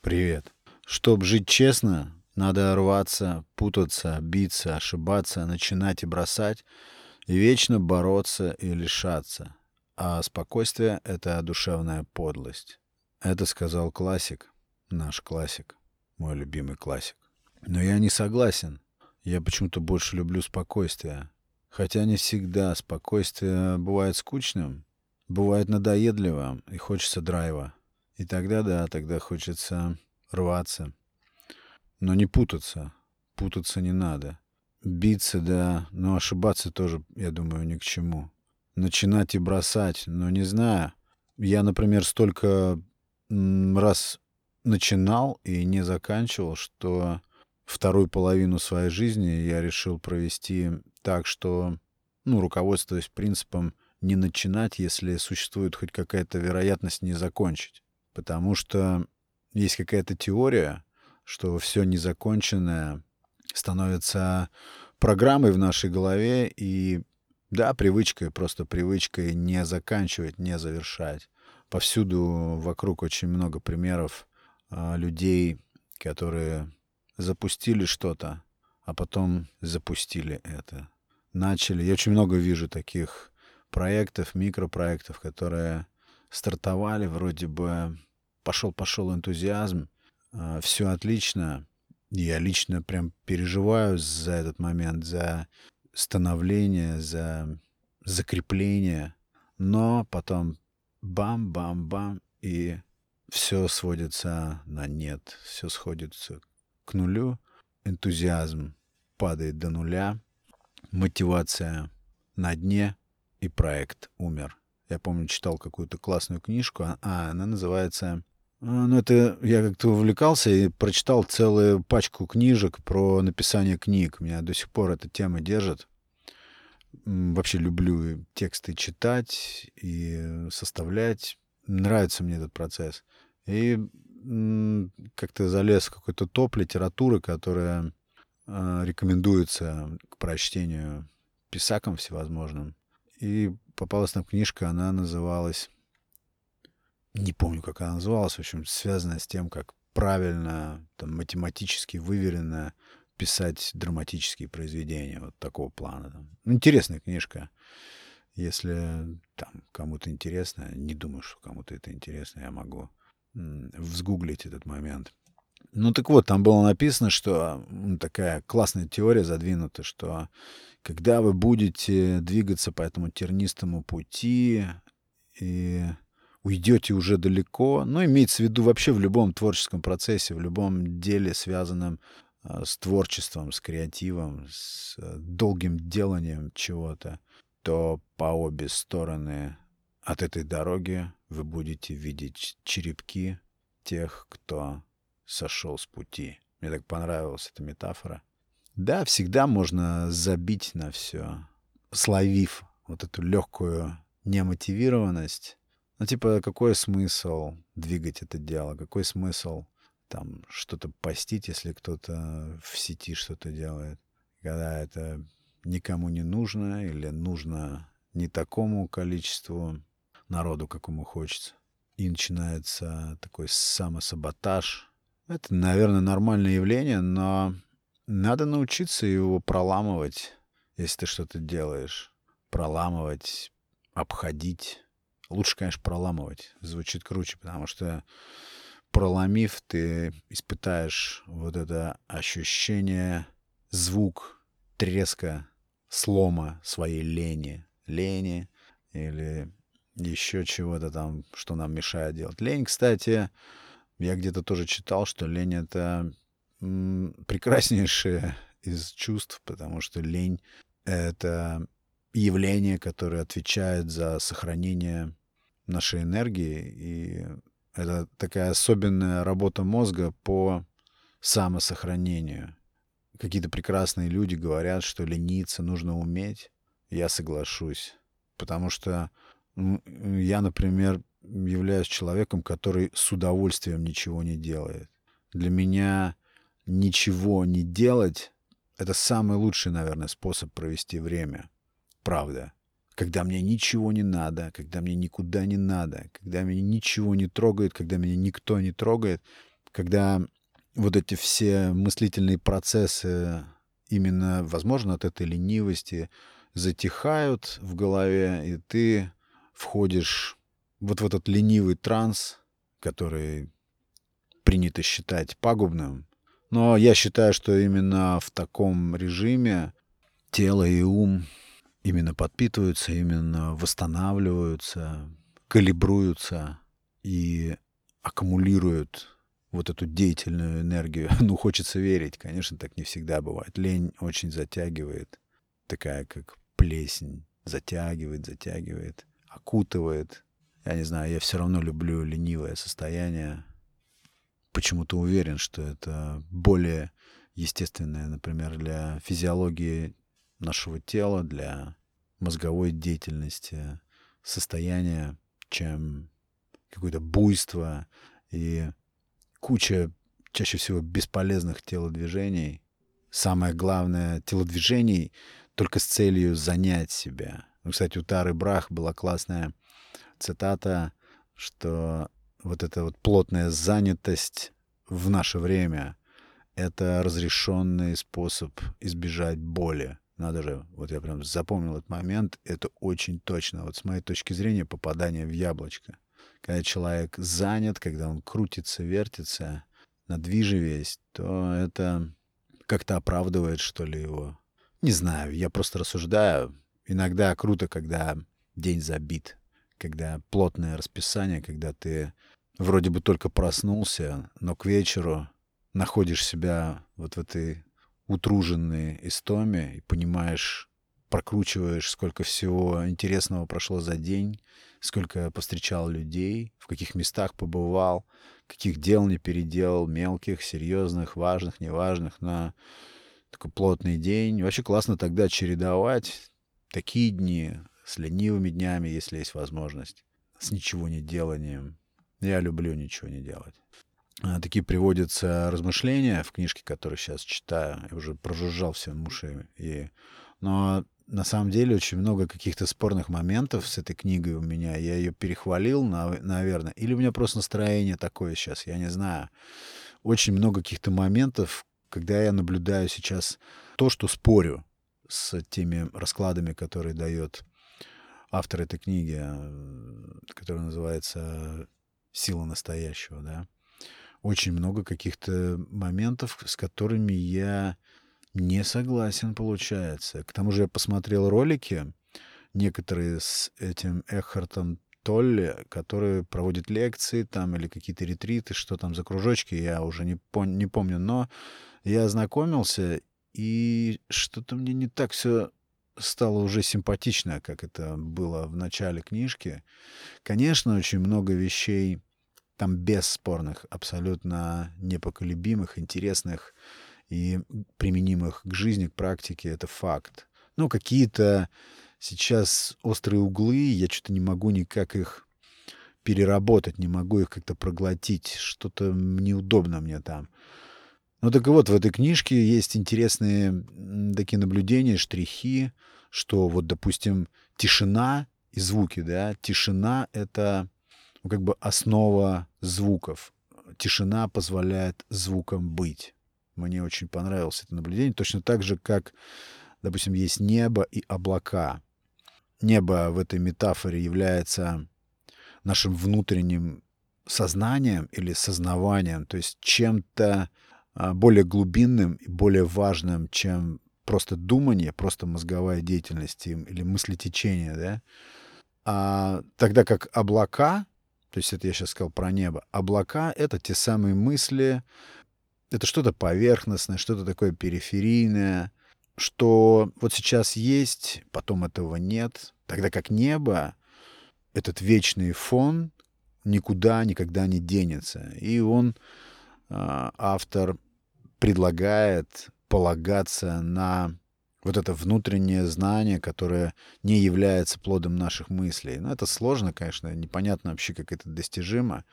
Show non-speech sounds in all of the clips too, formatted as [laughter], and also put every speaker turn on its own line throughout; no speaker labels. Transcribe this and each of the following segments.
Привет. Чтоб жить честно, надо рваться, путаться, биться, ошибаться, начинать и бросать, и вечно бороться и лишаться. А спокойствие — это душевная подлость. Это сказал классик, наш классик, мой любимый классик. Но я не согласен. Я почему-то больше люблю спокойствие. Хотя не всегда спокойствие бывает скучным, бывает надоедливым и хочется драйва. И тогда, да, тогда хочется рваться. Но не путаться. Путаться не надо. Биться, да, но ошибаться тоже, я думаю, ни к чему. Начинать и бросать, но не знаю. Я, например, столько раз начинал и не заканчивал, что вторую половину своей жизни я решил провести так, что, ну, руководствуясь принципом не начинать, если существует хоть какая-то вероятность не закончить. Потому что есть какая-то теория, что все незаконченное становится программой в нашей голове и, да, привычкой, просто привычкой не заканчивать, не завершать. Повсюду вокруг очень много примеров а, людей, которые запустили что-то, а потом запустили это. Начали. Я очень много вижу таких проектов, микропроектов, которые стартовали, вроде бы пошел-пошел энтузиазм, а, все отлично. Я лично прям переживаю за этот момент, за становление, за закрепление. Но потом бам-бам-бам, и все сводится на нет, все сходится к нулю. Энтузиазм падает до нуля, мотивация на дне, и проект умер. Я помню, читал какую-то классную книжку, а, а она называется ну, это я как-то увлекался и прочитал целую пачку книжек про написание книг. Меня до сих пор эта тема держит. Вообще люблю тексты читать и составлять. Нравится мне этот процесс. И как-то залез в какой-то топ литературы, которая э, рекомендуется к прочтению писакам всевозможным. И попалась нам книжка, она называлась не помню, как она называлась, в общем, связанная с тем, как правильно, там, математически выверенно писать драматические произведения вот такого плана. Интересная книжка. Если там кому-то интересно, не думаю, что кому-то это интересно, я могу взгуглить этот момент. Ну так вот, там было написано, что такая классная теория задвинута, что когда вы будете двигаться по этому тернистому пути и уйдете уже далеко. Ну, имеется в виду вообще в любом творческом процессе, в любом деле, связанном а, с творчеством, с креативом, с а, долгим деланием чего-то, то по обе стороны от этой дороги вы будете видеть черепки тех, кто сошел с пути. Мне так понравилась эта метафора. Да, всегда можно забить на все, словив вот эту легкую немотивированность, ну, типа, какой смысл двигать это дело? Какой смысл там что-то постить, если кто-то в сети что-то делает? Когда это никому не нужно или нужно не такому количеству народу, как ему хочется. И начинается такой самосаботаж. Это, наверное, нормальное явление, но надо научиться его проламывать, если ты что-то делаешь. Проламывать, обходить Лучше, конечно, проламывать. Звучит круче, потому что проломив, ты испытаешь вот это ощущение, звук треска, слома своей лени. Лени или еще чего-то там, что нам мешает делать. Лень, кстати, я где-то тоже читал, что лень — это прекраснейшее из чувств, потому что лень — это явление, которое отвечает за сохранение нашей энергии. И это такая особенная работа мозга по самосохранению. Какие-то прекрасные люди говорят, что лениться нужно уметь. Я соглашусь. Потому что я, например, являюсь человеком, который с удовольствием ничего не делает. Для меня ничего не делать — это самый лучший, наверное, способ провести время. Правда когда мне ничего не надо, когда мне никуда не надо, когда меня ничего не трогает, когда меня никто не трогает, когда вот эти все мыслительные процессы именно, возможно, от этой ленивости затихают в голове, и ты входишь вот в этот ленивый транс, который принято считать пагубным. Но я считаю, что именно в таком режиме тело и ум именно подпитываются, именно восстанавливаются, калибруются и аккумулируют вот эту деятельную энергию. [laughs] Ну, хочется верить. Конечно, так не всегда бывает. Лень очень затягивает. Такая, как плесень. Затягивает, затягивает, окутывает. Я не знаю, я все равно люблю ленивое состояние. Почему-то уверен, что это более естественное, например, для физиологии нашего тела, для мозговой деятельности состояние, чем какое-то буйство и куча чаще всего бесполезных телодвижений. Самое главное, телодвижений только с целью занять себя. Ну, кстати, у Тары Брах была классная цитата, что вот эта вот плотная занятость в наше время — это разрешенный способ избежать боли. Надо же, вот я прям запомнил этот момент, это очень точно. Вот с моей точки зрения попадание в яблочко — когда человек занят, когда он крутится, вертится, на движе весь, то это как-то оправдывает, что ли, его. Не знаю, я просто рассуждаю. Иногда круто, когда день забит, когда плотное расписание, когда ты вроде бы только проснулся, но к вечеру находишь себя вот в этой утруженной истоме и понимаешь, прокручиваешь, сколько всего интересного прошло за день, сколько повстречал людей, в каких местах побывал, каких дел не переделал, мелких, серьезных, важных, неважных, на такой плотный день. Вообще классно тогда чередовать такие дни с ленивыми днями, если есть возможность, с ничего не деланием. Я люблю ничего не делать. А, такие приводятся размышления в книжке, которую сейчас читаю. Я уже прожужжал все уши. И... Но на самом деле очень много каких-то спорных моментов с этой книгой у меня. Я ее перехвалил, наверное. Или у меня просто настроение такое сейчас, я не знаю. Очень много каких-то моментов, когда я наблюдаю сейчас то, что спорю с теми раскладами, которые дает автор этой книги, э, которая называется «Сила настоящего», да. Очень много каких-то моментов, с которыми я не согласен, получается. К тому же я посмотрел ролики, некоторые с этим Эхартом Толли, который проводит лекции там или какие-то ретриты, что там за кружочки, я уже не, пон- не помню. Но я ознакомился, и что-то мне не так все стало уже симпатично, как это было в начале книжки. Конечно, очень много вещей там бесспорных, абсолютно непоколебимых, интересных, и применимых к жизни, к практике, это факт. Ну, какие-то сейчас острые углы, я что-то не могу никак их переработать, не могу их как-то проглотить. Что-то неудобно мне там. Ну так вот, в этой книжке есть интересные такие наблюдения, штрихи, что вот, допустим, тишина и звуки, да, тишина — это ну, как бы основа звуков. Тишина позволяет звукам быть. Мне очень понравилось это наблюдение. Точно так же, как, допустим, есть небо и облака. Небо в этой метафоре является нашим внутренним сознанием или сознаванием, то есть чем-то а, более глубинным и более важным, чем просто думание, просто мозговая деятельность или мыслетечение, да? А тогда как облака, то есть это я сейчас сказал про небо, облака — это те самые мысли, это что-то поверхностное, что-то такое периферийное, что вот сейчас есть, потом этого нет, тогда как небо, этот вечный фон никуда никогда не денется. И он, а, автор, предлагает полагаться на вот это внутреннее знание, которое не является плодом наших мыслей. Ну, это сложно, конечно, непонятно вообще, как это достижимо.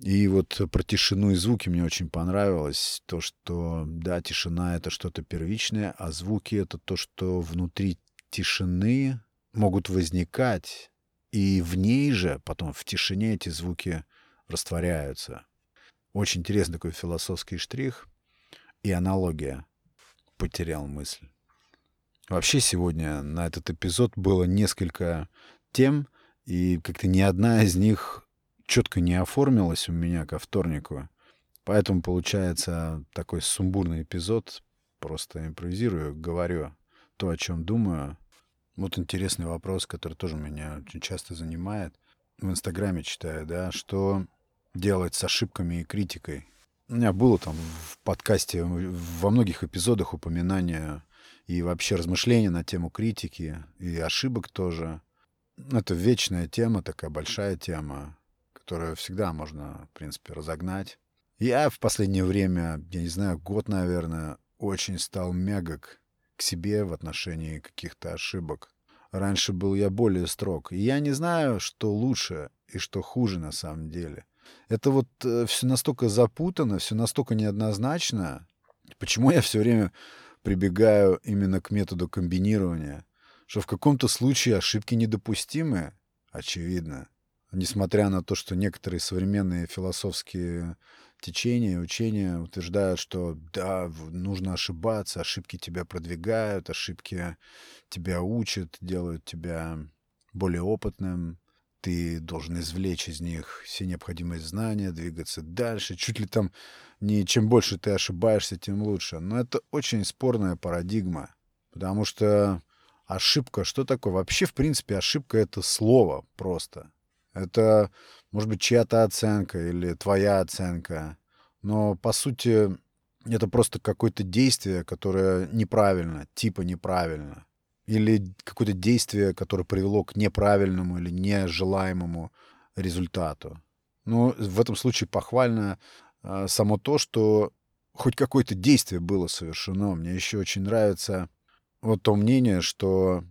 И вот про тишину и звуки мне очень понравилось. То, что, да, тишина — это что-то первичное, а звуки — это то, что внутри тишины могут возникать, и в ней же, потом в тишине эти звуки растворяются. Очень интересный такой философский штрих и аналогия. Потерял мысль. Вообще сегодня на этот эпизод было несколько тем, и как-то ни одна из них четко не оформилась у меня ко вторнику. Поэтому получается такой сумбурный эпизод. Просто импровизирую, говорю то, о чем думаю. Вот интересный вопрос, который тоже меня очень часто занимает. В Инстаграме читаю, да, что делать с ошибками и критикой. У меня было там в подкасте во многих эпизодах упоминания и вообще размышления на тему критики и ошибок тоже. Это вечная тема, такая большая тема, которую всегда можно, в принципе, разогнать. Я в последнее время, я не знаю, год, наверное, очень стал мягок к себе в отношении каких-то ошибок. Раньше был я более строг. И я не знаю, что лучше и что хуже на самом деле. Это вот э, все настолько запутано, все настолько неоднозначно. Почему я все время прибегаю именно к методу комбинирования? Что в каком-то случае ошибки недопустимы, очевидно. Несмотря на то, что некоторые современные философские течения, учения утверждают, что да, нужно ошибаться, ошибки тебя продвигают, ошибки тебя учат, делают тебя более опытным, ты должен извлечь из них все необходимые знания, двигаться дальше. Чуть ли там не чем больше ты ошибаешься, тем лучше. Но это очень спорная парадигма, потому что ошибка, что такое? Вообще, в принципе, ошибка — это слово просто. Это, может быть, чья-то оценка или твоя оценка. Но, по сути, это просто какое-то действие, которое неправильно, типа неправильно или какое-то действие, которое привело к неправильному или нежелаемому результату. Но в этом случае похвально э, само то, что хоть какое-то действие было совершено. Мне еще очень нравится вот то мнение, что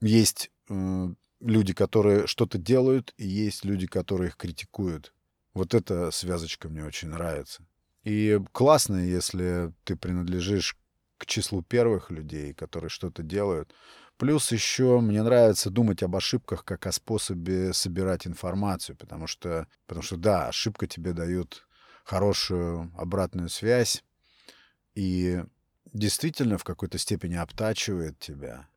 есть э, люди, которые что-то делают, и есть люди, которые их критикуют. Вот эта связочка мне очень нравится. И классно, если ты принадлежишь к числу первых людей, которые что-то делают, Плюс еще мне нравится думать об ошибках как о способе собирать информацию, потому что, потому что да, ошибка тебе дает хорошую обратную связь и действительно в какой-то степени обтачивает тебя.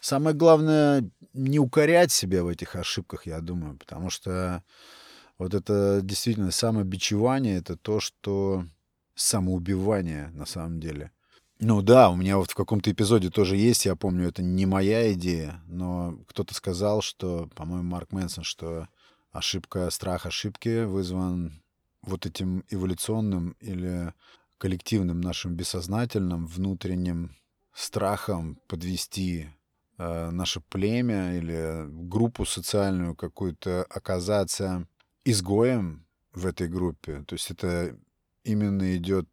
Самое главное не укорять себя в этих ошибках, я думаю, потому что вот это действительно самобичевание, это то, что самоубивание на самом деле — ну да, у меня вот в каком-то эпизоде тоже есть, я помню, это не моя идея, но кто-то сказал, что, по-моему, Марк Мэнсон, что ошибка, страх ошибки вызван вот этим эволюционным или коллективным нашим бессознательным внутренним страхом подвести э, наше племя или группу социальную какую-то оказаться изгоем в этой группе. То есть это именно идет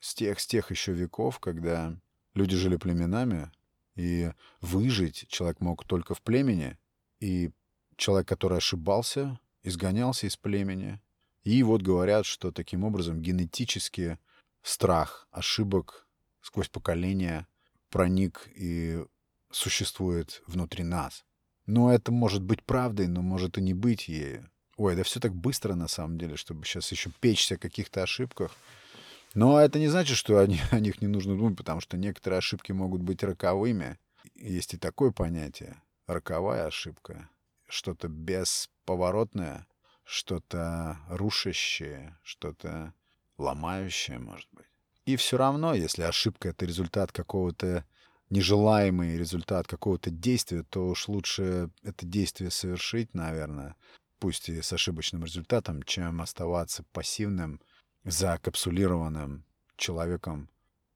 с тех, с тех еще веков, когда люди жили племенами, и выжить человек мог только в племени, и человек, который ошибался, изгонялся из племени. И вот говорят, что таким образом генетически страх ошибок сквозь поколения проник и существует внутри нас. Но это может быть правдой, но может и не быть ею. Ой, да все так быстро на самом деле, чтобы сейчас еще печься о каких-то ошибках — но это не значит, что они, [laughs] о них не нужно думать, потому что некоторые ошибки могут быть роковыми. Есть и такое понятие. Роковая ошибка. Что-то бесповоротное, что-то рушащее, что-то ломающее, может быть. И все равно, если ошибка — это результат какого-то нежелаемый результат какого-то действия, то уж лучше это действие совершить, наверное, пусть и с ошибочным результатом, чем оставаться пассивным закапсулированным человеком,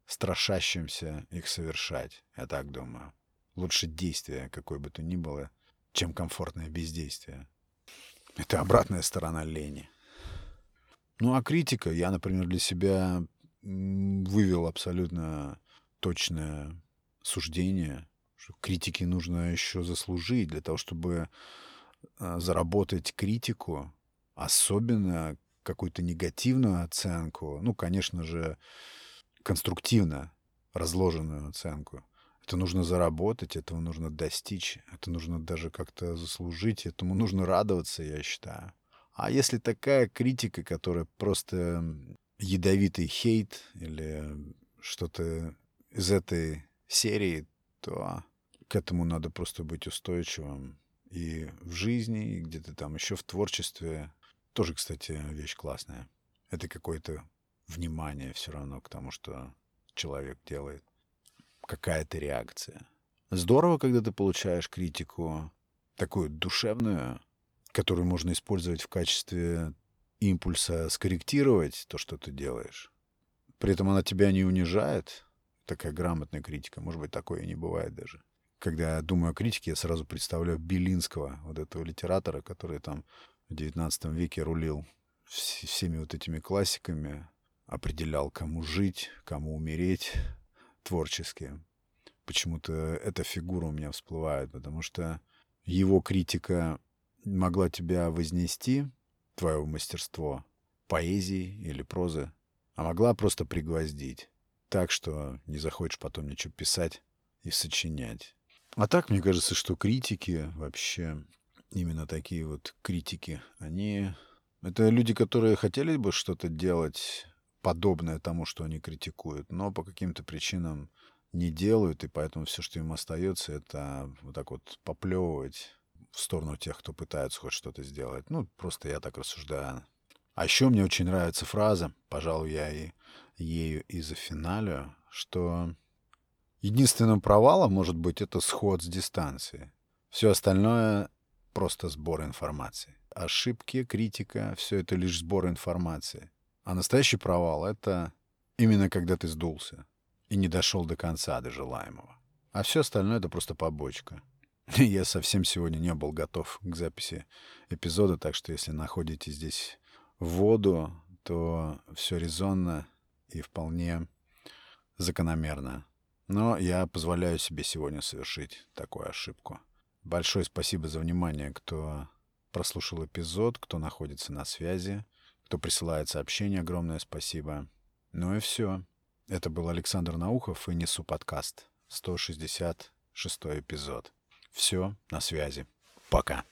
страшащимся их совершать, я так думаю. Лучше действие, какое бы то ни было, чем комфортное бездействие. Это обратная сторона лени. Ну а критика, я, например, для себя вывел абсолютно точное суждение, что критике нужно еще заслужить для того, чтобы а, заработать критику, особенно какую-то негативную оценку, ну, конечно же, конструктивно разложенную оценку. Это нужно заработать, этого нужно достичь, это нужно даже как-то заслужить, этому нужно радоваться, я считаю. А если такая критика, которая просто ядовитый хейт или что-то из этой серии, то к этому надо просто быть устойчивым и в жизни, и где-то там еще в творчестве. Тоже, кстати, вещь классная. Это какое-то внимание все равно к тому, что человек делает. Какая-то реакция. Здорово, когда ты получаешь критику такую душевную, которую можно использовать в качестве импульса скорректировать то, что ты делаешь. При этом она тебя не унижает. Такая грамотная критика. Может быть, такое и не бывает даже. Когда я думаю о критике, я сразу представляю Белинского, вот этого литератора, который там в XIX веке рулил всеми вот этими классиками, определял, кому жить, кому умереть творчески. Почему-то эта фигура у меня всплывает, потому что его критика могла тебя вознести, твое мастерство, поэзии или прозы, а могла просто пригвоздить так, что не захочешь потом ничего писать и сочинять. А так, мне кажется, что критики вообще, именно такие вот критики, они... Это люди, которые хотели бы что-то делать подобное тому, что они критикуют, но по каким-то причинам не делают, и поэтому все, что им остается, это вот так вот поплевывать в сторону тех, кто пытается хоть что-то сделать. Ну, просто я так рассуждаю. А еще мне очень нравится фраза, пожалуй, я и ею и зафиналю, что единственным провалом может быть это сход с дистанции. Все остальное — просто сбор информации. Ошибки, критика — все это лишь сбор информации. А настоящий провал — это именно когда ты сдулся и не дошел до конца, до желаемого. А все остальное — это просто побочка. [laughs] Я совсем сегодня не был готов к записи эпизода, так что если находите здесь воду, то все резонно и вполне закономерно. Но я позволяю себе сегодня совершить такую ошибку. Большое спасибо за внимание, кто прослушал эпизод, кто находится на связи, кто присылает сообщения, огромное спасибо. Ну и все. Это был Александр Наухов и Несу подкаст. 166 эпизод. Все, на связи. Пока.